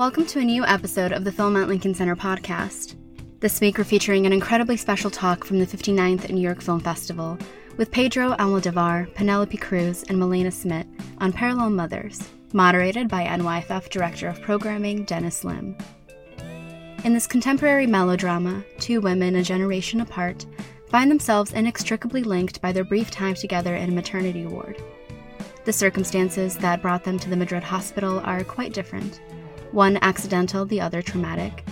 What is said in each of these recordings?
Welcome to a new episode of the Film at Lincoln Center podcast. This week we're featuring an incredibly special talk from the 59th New York Film Festival with Pedro Almodovar, Penelope Cruz, and Milena Smit on Parallel Mothers, moderated by NYFF Director of Programming Dennis Lim. In this contemporary melodrama, two women a generation apart find themselves inextricably linked by their brief time together in a maternity ward. The circumstances that brought them to the Madrid hospital are quite different one accidental, the other traumatic.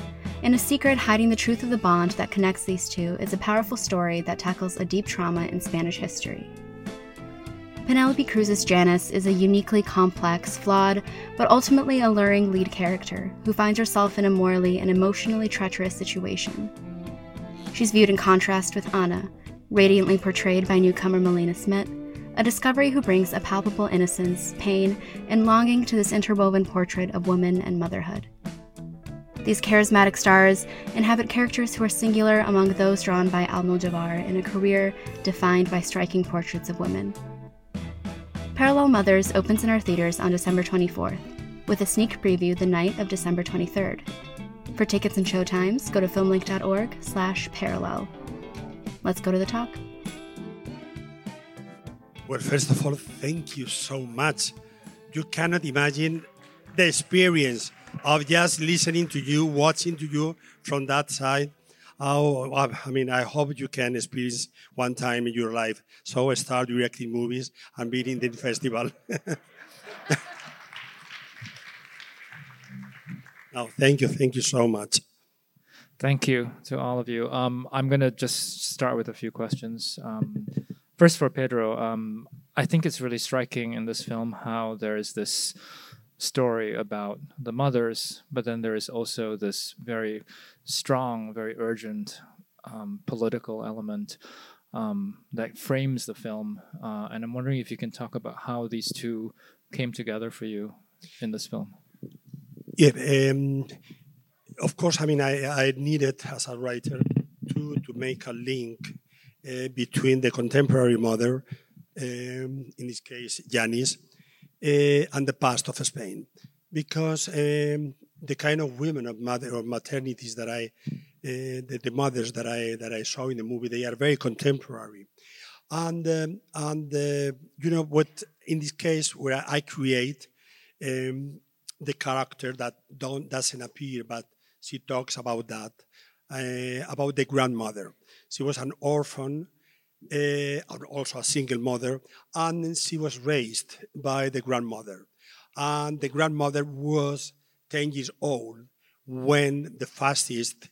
In a secret, hiding the truth of the bond that connects these two is a powerful story that tackles a deep trauma in Spanish history. Penelope Cruz's Janis is a uniquely complex, flawed, but ultimately alluring lead character who finds herself in a morally and emotionally treacherous situation. She's viewed in contrast with Ana, radiantly portrayed by newcomer Milena Smit, a discovery who brings a palpable innocence, pain, and longing to this interwoven portrait of woman and motherhood. These charismatic stars inhabit characters who are singular among those drawn by Almodovar in a career defined by striking portraits of women. Parallel Mothers opens in our theaters on December 24th, with a sneak preview the night of December 23rd. For tickets and showtimes, go to filmlinc.org slash parallel. Let's go to the talk. Well, first of all, thank you so much. You cannot imagine the experience of just listening to you, watching to you from that side. Oh, I mean, I hope you can experience one time in your life. So I start directing movies and being in the festival. no, thank you, thank you so much. Thank you to all of you. Um, I'm going to just start with a few questions. Um, First, for Pedro, um, I think it's really striking in this film how there is this story about the mothers, but then there is also this very strong, very urgent um, political element um, that frames the film. Uh, and I'm wondering if you can talk about how these two came together for you in this film. Yeah, um, of course. I mean, I, I needed as a writer to to make a link between the contemporary mother, um, in this case Janis, uh, and the past of Spain, because um, the kind of women of mother or maternities that I, the, the, mothers that I that I saw in the movie, they are very contemporary, and um, and uh, you know what in this case where I create um, the character that don't doesn't appear, but she talks about that uh, about the grandmother she was an orphan, uh, also a single mother, and she was raised by the grandmother. And the grandmother was 10 years old when the fascist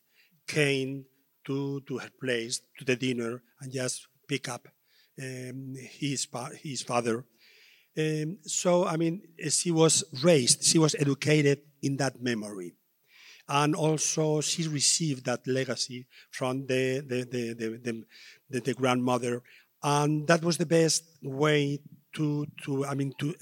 came to, to her place, to the dinner, and just pick up um, his, his father. Um, so, I mean, she was raised, she was educated in that memory and also she received that legacy from the the, the, the, the, the grandmother, and that was the best way to to I mean to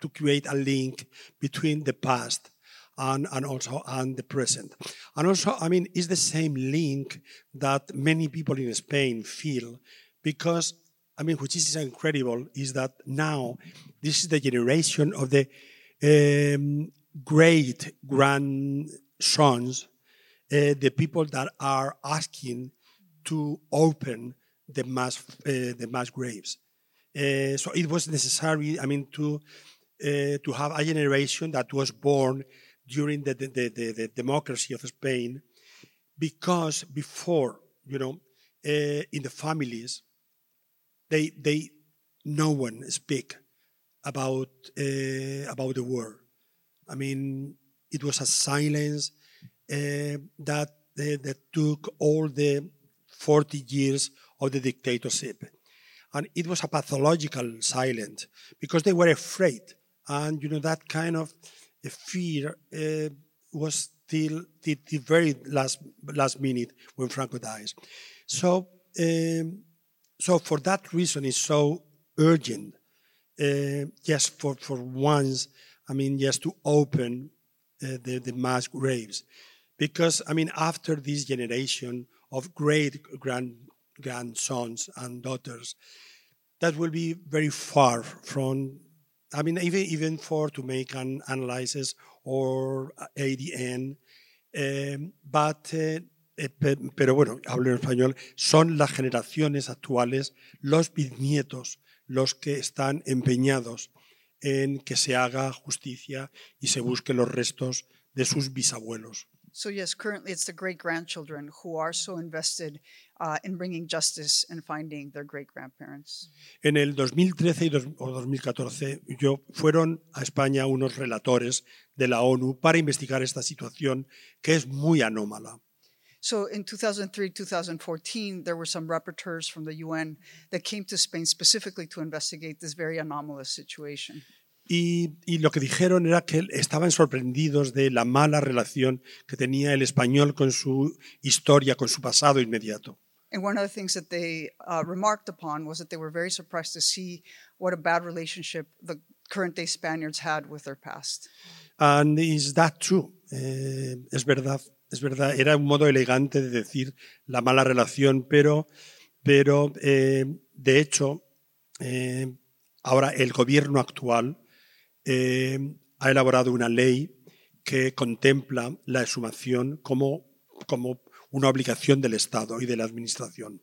to create a link between the past and, and also and the present. And also, I mean, it's the same link that many people in Spain feel because, I mean, which is incredible, is that now this is the generation of the um, great grand sons, uh, the people that are asking to open the mass uh, the mass graves. Uh, so it was necessary, I mean, to to have a generation that was born during the, the, the, the democracy of Spain, because before, you know, in the families, they they no one speak about uh, about the war. I mean, it was a silence uh, that, uh, that took all the 40 years of the dictatorship. And it was a pathological silence because they were afraid. And, you know, that kind of fear uh, was till the, the, very last, last minute when Franco dies. So, um, so for that reason, it's so urgent, uh, just for, for once, I mean, just to open uh, the, the mass graves. Because, I mean, after this generation of great grand, grandsons and daughters, that will be very far from, I mean, even, even for to make an analysis or ADN. Um, but, uh, eh, pero bueno, hablo en español, son las generaciones actuales, los bisnietos, los que están empeñados en que se haga justicia y se busquen los restos de sus bisabuelos. So yes, currently it's the great grandchildren who are so invested uh, in bringing justice and finding their great grandparents. En el 2013 y dos- o 2014 yo, fueron a España unos relatores de la ONU para investigar esta situación que es muy anómala. So in 2003, 2014, there were some rapporteurs from the UN that came to Spain specifically to investigate this very anomalous situation. Y, y lo que dijeron era que estaban sorprendidos de la mala relación que tenía el español con su historia, con su pasado inmediato. And one of the things that they uh, remarked upon was that they were very surprised to see what a bad relationship the current day Spaniards had with their past. And is that true? Eh, es verdad, es verdad. Era un modo elegante de decir la mala relación, pero, pero eh, de hecho, eh, ahora el gobierno actual eh, ha elaborado una ley que contempla la exhumación como, como una obligación del Estado y de la Administración.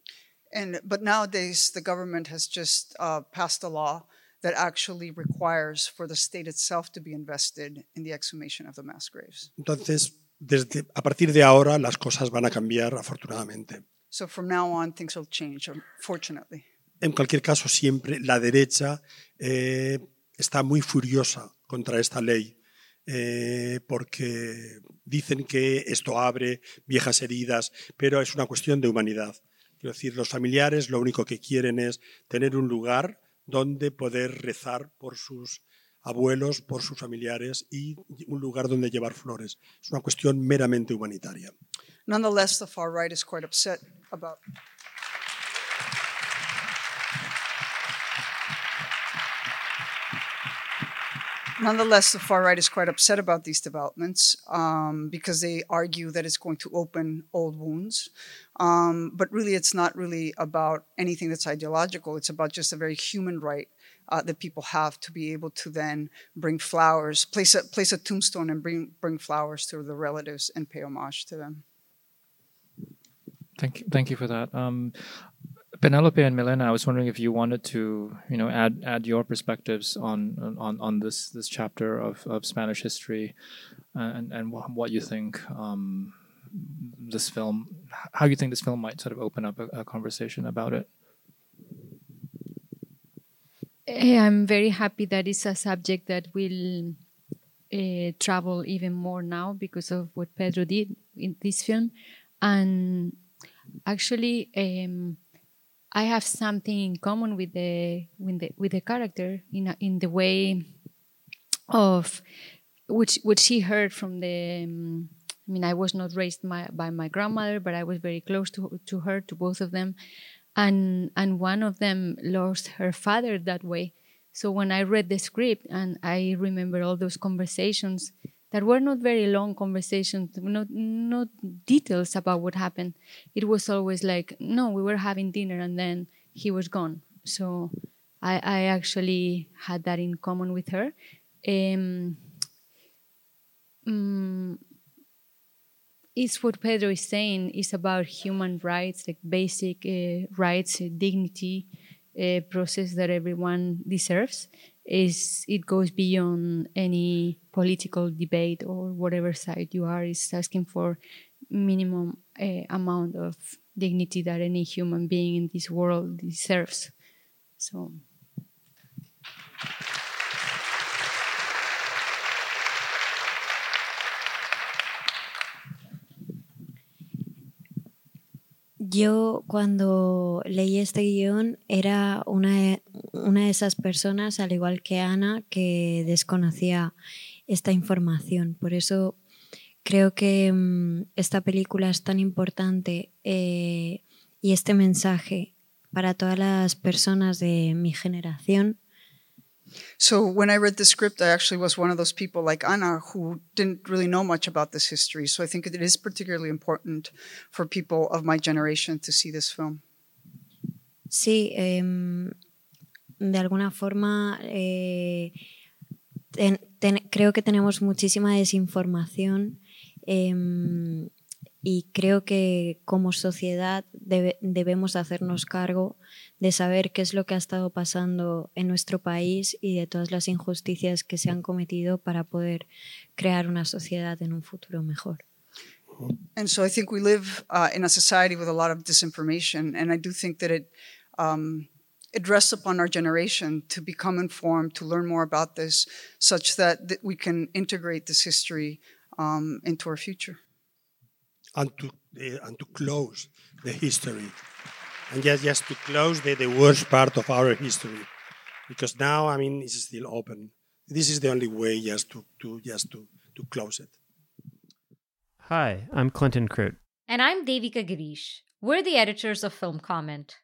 And but nowadays the government has just uh, passed a law that actually requires for the state itself to be invested in the exhumation of the mass graves. Entonces, desde, a partir de ahora las cosas van a cambiar, afortunadamente. So from now on, things will change, unfortunately. En cualquier caso, siempre la derecha eh, está muy furiosa contra esta ley eh, porque dicen que esto abre viejas heridas, pero es una cuestión de humanidad. Quiero decir, los familiares lo único que quieren es tener un lugar donde poder rezar por sus abuelos, por sus familiares y un lugar donde llevar flores. Es una cuestión meramente humanitaria. Nonetheless, the far right is quite upset about. Nonetheless, the far right is quite upset about these developments um, because they argue that it's going to open old wounds. Um, but really, it's not really about anything that's ideological. It's about just a very human right uh, that people have to be able to then bring flowers, place a place a tombstone, and bring bring flowers to the relatives and pay homage to them. Thank you, thank you for that. Um, Penelope and Milena, I was wondering if you wanted to, you know, add add your perspectives on on, on this this chapter of, of Spanish history, uh, and and wh- what you think um, this film, how you think this film might sort of open up a, a conversation about it. Eh, I'm very happy that it's a subject that will uh, travel even more now because of what Pedro did in this film. And actually, um, I have something in common with the with the with the character in a, in the way of which which she heard from the. Um, I mean, I was not raised my, by my grandmother, but I was very close to to her, to both of them, and and one of them lost her father that way. So when I read the script and I remember all those conversations that were not very long conversations, not not details about what happened. It was always like, no, we were having dinner and then he was gone. So I, I actually had that in common with her. Um, mm, it's what Pedro is saying is about human rights, like basic uh, rights, uh, dignity, uh, process that everyone deserves. Is it goes beyond any political debate or whatever side you are. Is asking for minimum uh, amount of dignity that any human being in this world deserves. So. Yo cuando leí este guion era una, una de esas personas, al igual que Ana, que desconocía esta información. Por eso creo que um, esta película es tan importante eh, y este mensaje para todas las personas de mi generación. So when I read the script, I actually was one of those people like Ana who didn't really know much about this history. So I think it is particularly important for people of my generation to see this film. Sí, eh, de alguna forma eh, ten, creo que tenemos muchísima desinformación em, y creo que como sociedad debemos hacernos cargo de saber qué es lo que ha estado pasando en nuestro país y de todas las injusticias que se han cometido para poder crear una sociedad en un futuro mejor. And so I think we live uh, in a society with a lot of disinformation, and I do think that it um, it rests upon our generation to become informed, to learn more about this, such that, that we can integrate this history um, into our future and to uh, and to close the history, and just just to close the, the worst part of our history, because now I mean it's still open. This is the only way just to, to just to, to close it. Hi, I'm Clinton Krute. And I'm Devika Girish. We're the editors of Film Comment.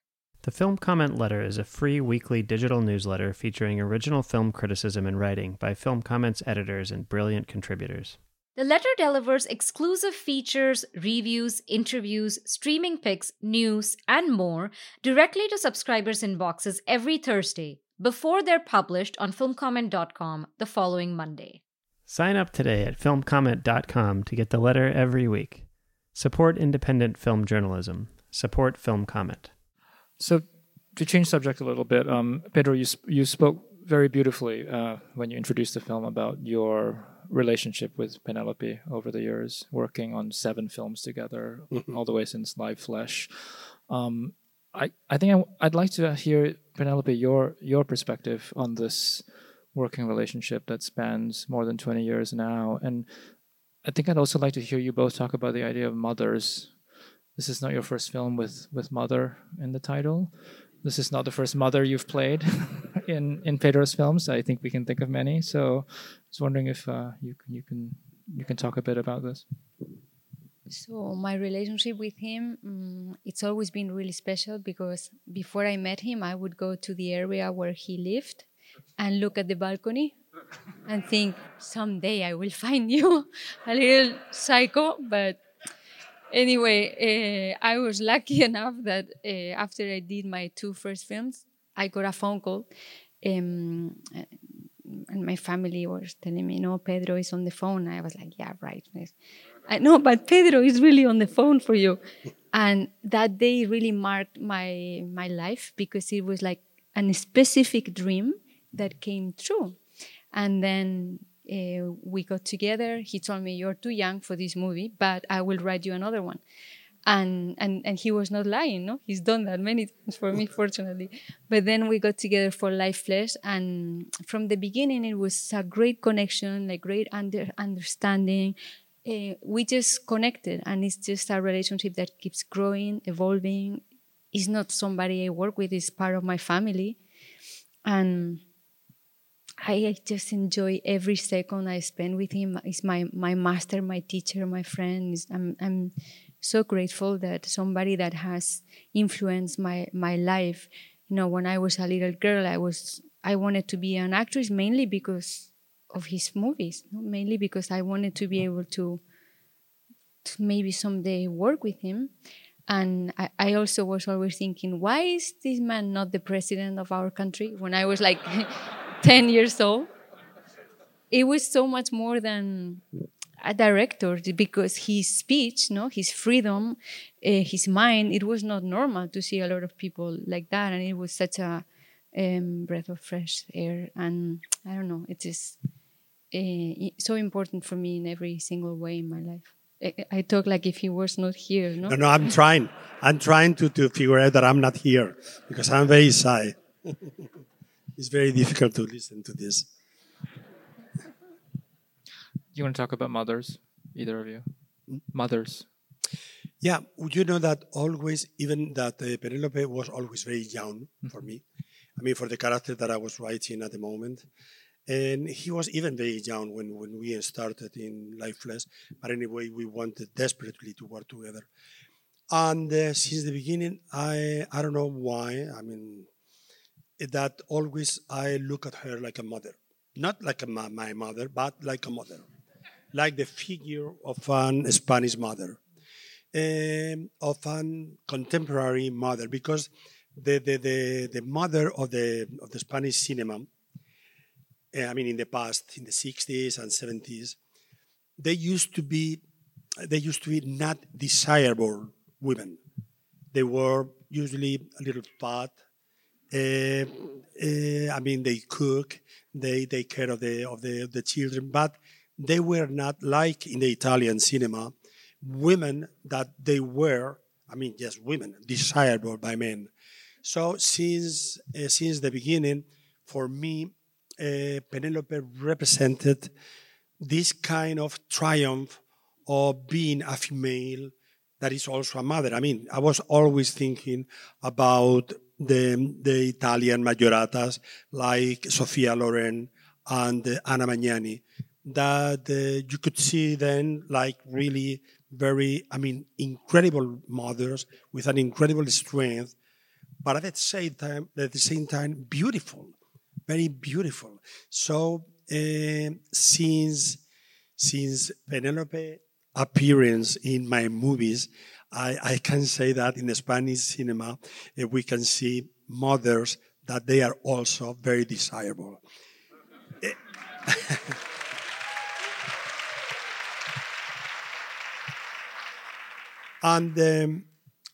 The Film Comment Letter is a free weekly digital newsletter featuring original film criticism and writing by Film Comment's editors and brilliant contributors. The letter delivers exclusive features, reviews, interviews, streaming picks, news, and more directly to subscribers' inboxes every Thursday before they're published on filmcomment.com the following Monday. Sign up today at filmcomment.com to get the letter every week. Support independent film journalism. Support Film Comment. So, to change subject a little bit, um, Pedro, you, you spoke very beautifully uh, when you introduced the film about your relationship with Penelope over the years, working on seven films together, mm-hmm. all the way since Live Flesh. Um, I, I think I, would like to hear Penelope your your perspective on this working relationship that spans more than 20 years now and I think I'd also like to hear you both talk about the idea of mothers. This is not your first film with with mother in the title this is not the first mother you've played in in Pedro's films. I think we can think of many. So I was wondering if uh, you can you can you can talk a bit about this. So my relationship with him, um, it's always been really special because before I met him, I would go to the area where he lived and look at the balcony and think someday I will find you. a little psycho, but anyway, uh, I was lucky enough that uh, after I did my two first films, I got a phone call. Um, and my family was telling me, no, Pedro is on the phone. I was like, yeah, right. I know, but Pedro is really on the phone for you. And that day really marked my my life because it was like a specific dream that came true. And then uh, we got together. He told me, "You're too young for this movie, but I will write you another one." And and and he was not lying. No, he's done that many times for me, fortunately. But then we got together for Live Flesh, and from the beginning, it was a great connection, like great under, understanding. Uh, we just connected, and it's just a relationship that keeps growing, evolving. It's not somebody I work with; it's part of my family, and I just enjoy every second I spend with him. He's my my master, my teacher, my friend. I'm I'm so grateful that somebody that has influenced my my life. You know, when I was a little girl, I was I wanted to be an actress mainly because of his movies, mainly because I wanted to be mm-hmm. able to, to maybe someday work with him. And I, I, also was always thinking, why is this man not the president of our country? When I was like 10 years old. It was so much more than mm. A director because his speech, no, his freedom, uh, his mind, it was not normal to see a lot of people like that. And it was such a um, breath of fresh air. And I don't know, it is uh, so important for me in every single way in my life. I, I talk like if he was not here, no? No, no, I'm trying. I'm trying to, to figure out that I'm not here because I'm very shy. it's very difficult to listen to this. You want to talk about mothers, either of you? Mothers. Yeah, you know that always, even that uh, Penelope was always very young mm-hmm. for me. I mean, for the character that I was writing at the moment. And he was even very young when, when we started in Live Flesh. But anyway, we wanted desperately to work together. And uh, since the beginning, I I don't know why. I mean, that always I look at her like a mother, not like a, my mother, but like a mother, like the figure of an Spanish mother, um, of an contemporary mother, because the, the, the, the mother of the, of the Spanish cinema uh, I mean, in the past, in the 60s and 70s, they used to be, they used to be not desirable women. They were usually a little fat. Uh, uh, I mean, they cook, they take care of the of the the children, but they were not like in the Italian cinema, women that they were. I mean, yes, women desirable by men. So since uh, since the beginning, for me, uh, Penelope represented this kind of triumph of being a female that is also a mother. I mean, I was always thinking about the, the Italian majoratas like Sophia Loren and Anna Magnani that uh, you could see then like really very, I mean, incredible mothers with an incredible strength, but at the same time, at the same time, beautiful, very beautiful. So uh, since since Penelope appearance in my movies, I, I can say that in the Spanish cinema, uh, we can see mothers that they are also very desirable. and um,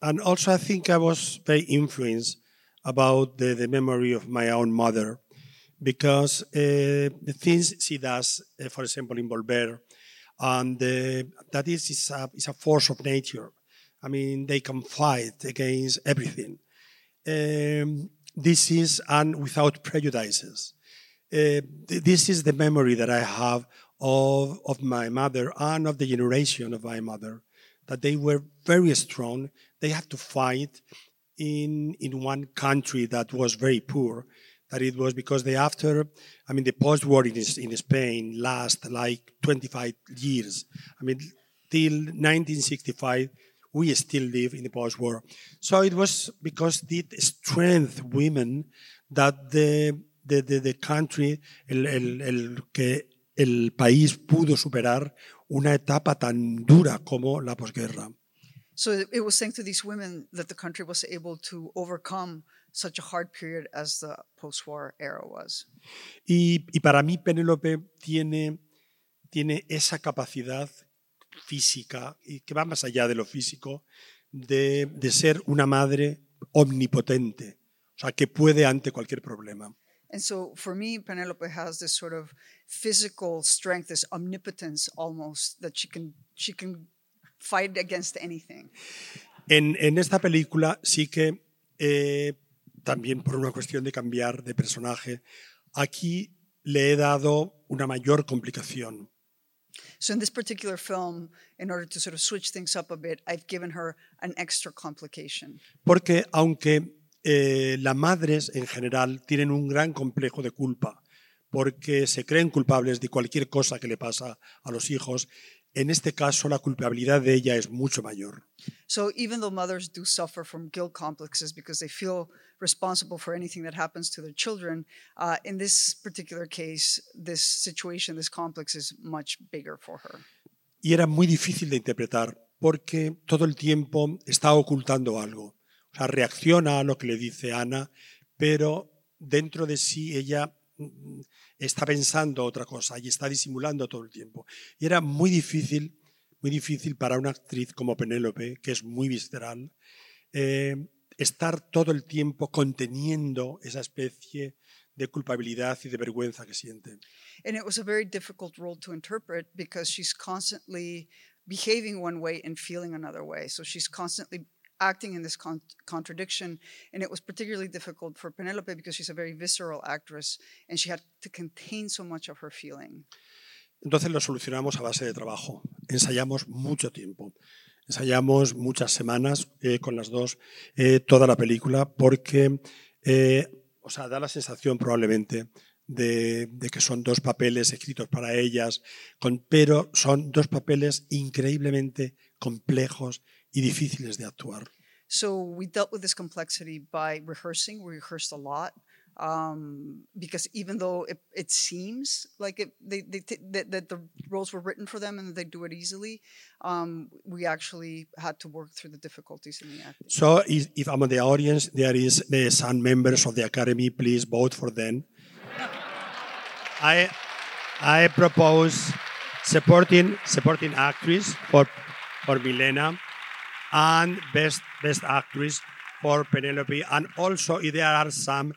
and also I think I was very influenced about the, the memory of my own mother because uh, the things she does, uh, for example, in Volver, and uh, that is, is a, is a force of nature. I mean, they can fight against everything. Um, this is, and without prejudices. Uh, th- this is the memory that I have of, of my mother and of the generation of my mother, that they were very strong. They had to fight in, in one country that was very poor that it was because the after, I mean, the post-war in, in Spain last like 25 years. I mean, till 1965, we still live in the post-war. So it was because the strength women that the, the, the, the country, el, el, el, que el país pudo superar una etapa tan dura como la posguerra. So it was thanks to these women that the country was able to overcome such a hard period as the post-war era was. Y, y para mí Penélope tiene, tiene esa capacidad física y que va más allá de lo físico de, de ser una madre omnipotente, o sea, que puede ante cualquier problema. And so for me, Penelope has this sort of physical strength, this omnipotence almost, that she can, she can fight against anything. En, en esta película sí que eh, también por una cuestión de cambiar de personaje, aquí le he dado una mayor complicación. So in this particular film, in order to sort of switch things up a bit, I've given her an extra complication. Porque aunque eh, las madres en general tienen un gran complejo de culpa, porque se creen culpables de cualquier cosa que le pasa a los hijos, en este caso la culpabilidad de ella es mucho mayor. So even though mothers do suffer from guilt complexes because they feel responsible for anything that happens to their children, uh, in this particular case, this situation, this complex is much bigger for her. Y era muy difícil de interpretar porque todo el tiempo está ocultando algo. O sea, reacciona a lo que le dice Ana, pero dentro de sí ella está pensando otra cosa y está disimulando todo el tiempo. Y era muy difícil, muy difícil para una actriz como Penélope, que es muy visceral, eh, estar todo el tiempo conteniendo esa especie de culpabilidad y de vergüenza que siente. And it was a very difficult role to interpret because she's constantly behaving one way and feeling another way. So she's constantly acting in this con contradiction. And it was particularly difficult for Penelope because she's a very visceral actress and she had to contain so much of her feeling. Entonces lo solucionamos a base de trabajo. Ensayamos mucho tiempo. Ensayamos muchas semanas eh, con las dos eh, toda la película porque, eh, o sea, da la sensación probablemente de, de, que son dos papeles escritos para ellas, con, pero son dos papeles increíblemente complejos y difíciles de actuar. So we dealt with this complexity by rehearsing. We rehearsed a lot. Um, because even though it, it seems like it, they, they that, that, the roles were written for them and they do it easily, um, we actually had to work through the difficulties in the acting. So, if, if among the audience there is uh, some members of the academy, please vote for them. I, I propose supporting supporting actress for for Milena, and best best actress for Penelope, and also if there are some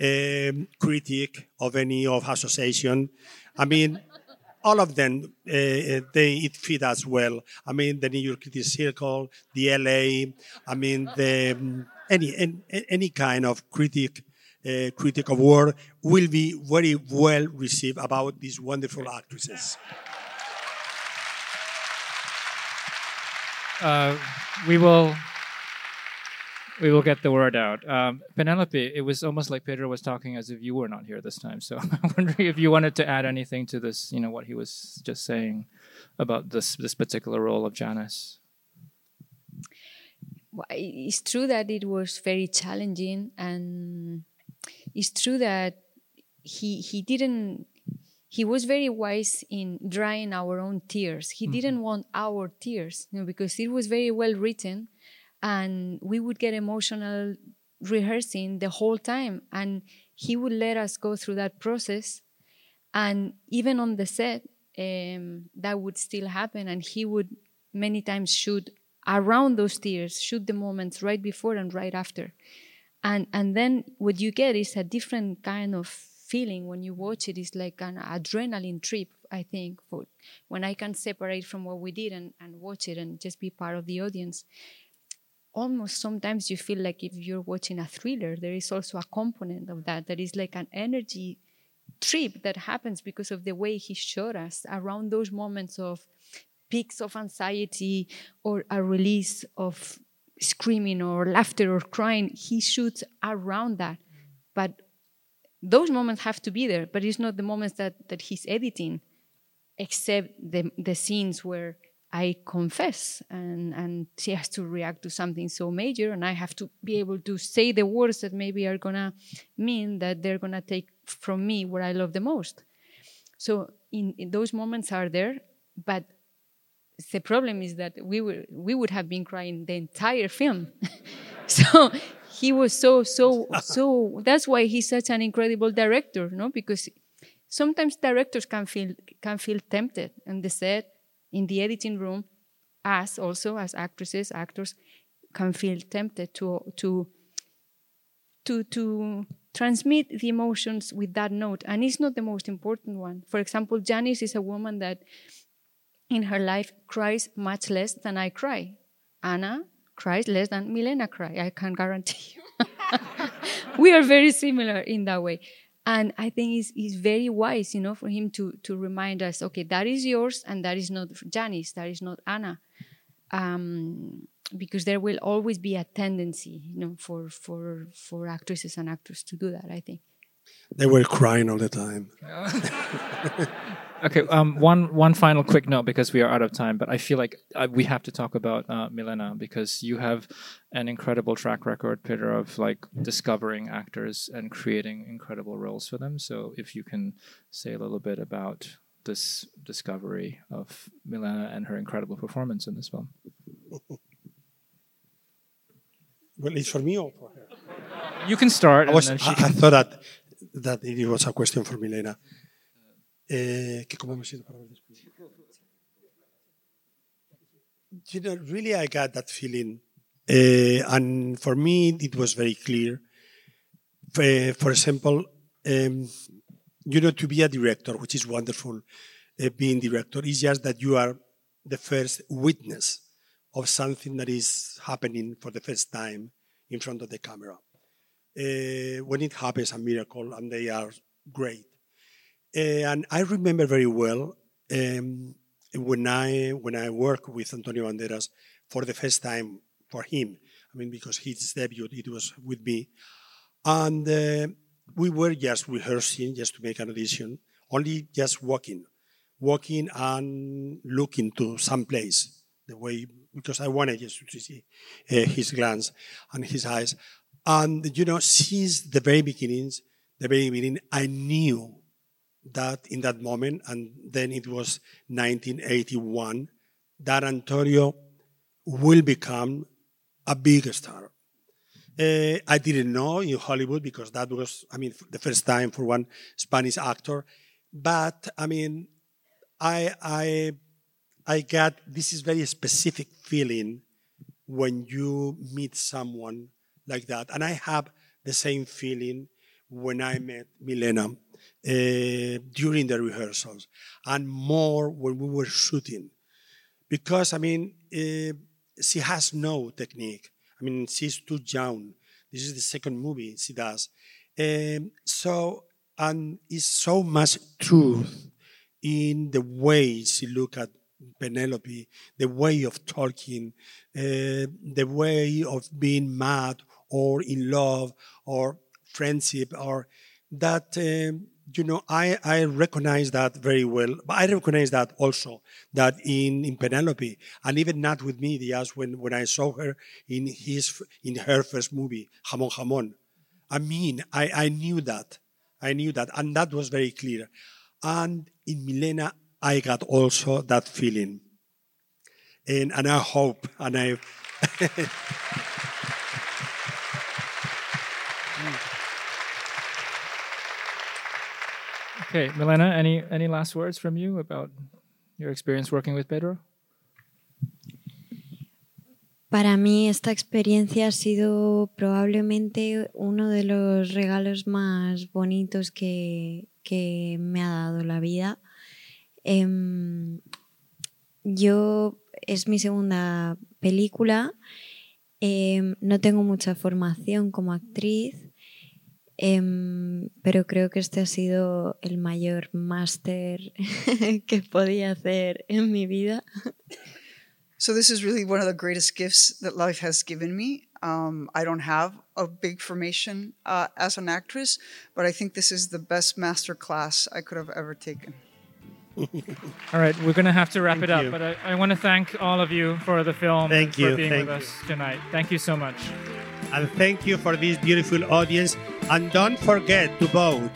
um, critique of any of association, I mean. All of them, uh, they it fit as well. I mean, the New York Critics Circle, the LA. I mean, the um, any, any any kind of critic uh, critic award will be very well received about these wonderful actresses. Uh, we will we will get the word out. Um, Penelope, it was almost like Pedro was talking as if you were not here this time. So I'm wondering if you wanted to add anything to this, you know, what he was just saying about this this particular role of Janis. Well, it's true that it was very challenging, and it's true that he he didn't he was very wise in drying our own tears. He mm-hmm. didn't want our tears, you know, because it was very well written, and we would get emotional rehearsing the whole time, and he would let us go through that process, and even on the set, um, that would still happen, and he would many times shoot around those tears, shoot the moments right before and right after, and and then what you get is a different kind of feeling when you watch it is like an adrenaline trip i think for when i can separate from what we did and, and watch it and just be part of the audience. Almost sometimes you feel like if you're watching a thriller there is also a component of that that is like an energy trip that happens because of the way he showed us around those moments of peaks of anxiety or a release of screaming or laughter or crying. He shoots around that. But those moments have to be there, but it's not the moments that, that he's editing, except the, the scenes where I confess and, and she has to react to something so major, and I have to be able to say the words that maybe are gonna mean that they're gonna take from me what I love the most. So in, in those moments are there, but the problem is that we were we would have been crying the entire film. so he was so so so that's why he's such an incredible director no? Because sometimes directors can feel can feel tempted and the set in the editing room us also as actresses actors can feel tempted to to to to transmit the emotions with that note. And it's not the most important one. For example janis is a woman that in her life cries much less than i cry. Ana cries less than Milena cry. I can guarantee you. we are very similar in that way. And I think it's, it's very wise, you know, for him to, to remind us, okay, that is yours and that is not Janis, that is not Ana. Um, because there will always be a tendency, you know, for, for, for actresses and actors to do that, I think. They were crying all the time. okay, um, one one final quick note because we are out of time, but I feel like uh, we have to talk about uh, Milena because you have an incredible track record, Peter, of like discovering actors and creating incredible roles for them. So if you can say a little bit about this discovery of Milena and her incredible performance in this film. Well, it's for me or for her? You can start. I, was, I, I thought that that it was a question for Milena. Eh, que cómo me siento para después. You know, really, I got that feeling, uh, and for me, it was very clear. Uh, for example, um, you know, to be a director, which is wonderful, uh, being director is just that you are the first witness of something that is happening for the first time in front of the camera uh, when it happens a miracle and they are great. Uh, and I remember very well um, when I when I worked with Antonio Banderas for the first time for him. I mean, because his debut it was with me, and uh, we were just rehearsing just to make an audition, only just walking, walking and looking to some place the way because I wanted just to see uh, his glance and his eyes. And, you know, since the very beginnings, the very beginning, I knew that in that moment, and then it was 1981, that Antonio will become a big star. Uh, I didn't know in Hollywood because that was, I mean, the first time for one Spanish actor. but I mean, I I I got this is very specific feeling when you meet someone like that, and I have the same feeling when I met Milena uh, during the rehearsals, and more when we were shooting, because I mean, uh, she has no technique. I mean, she's too young. This is the second movie she does, um, so and is so much truth in the way she look at Penelope, the way of talking, uh, the way of being mad or in love or friendship, or that, um, you know, I, I recognize that very well. But I recognize that also, that in, in Penelope, and even not with me, the Diaz, when, when I saw her in his, in her first movie, Jamon Jamon. I mean, I, I knew that. I knew that, and that was very clear. And in Milena, I got also that feeling. And, and I hope, and I. Okay, Milena, any any last words from you about your experience working with Pedro? Para mí esta experiencia ha sido probablemente uno de los regalos más bonitos que, que me ha dado la vida. Em, yo es mi segunda película, em, no tengo mucha formación como actriz, em, pero creo que este ha sido el mayor máster que podía hacer en mi vida. So this is really one of the greatest gifts that life has given me. Um, I don't have a big formation uh, as an actress, but I think this is the best master class I could have ever taken. All right, we're going to have to wrap Thank it up, you. but I, I want to thank all of you for the film Thank and you, for being thank with us tonight. Thank you so much. And thank you for this beautiful audience. And don't forget to vote.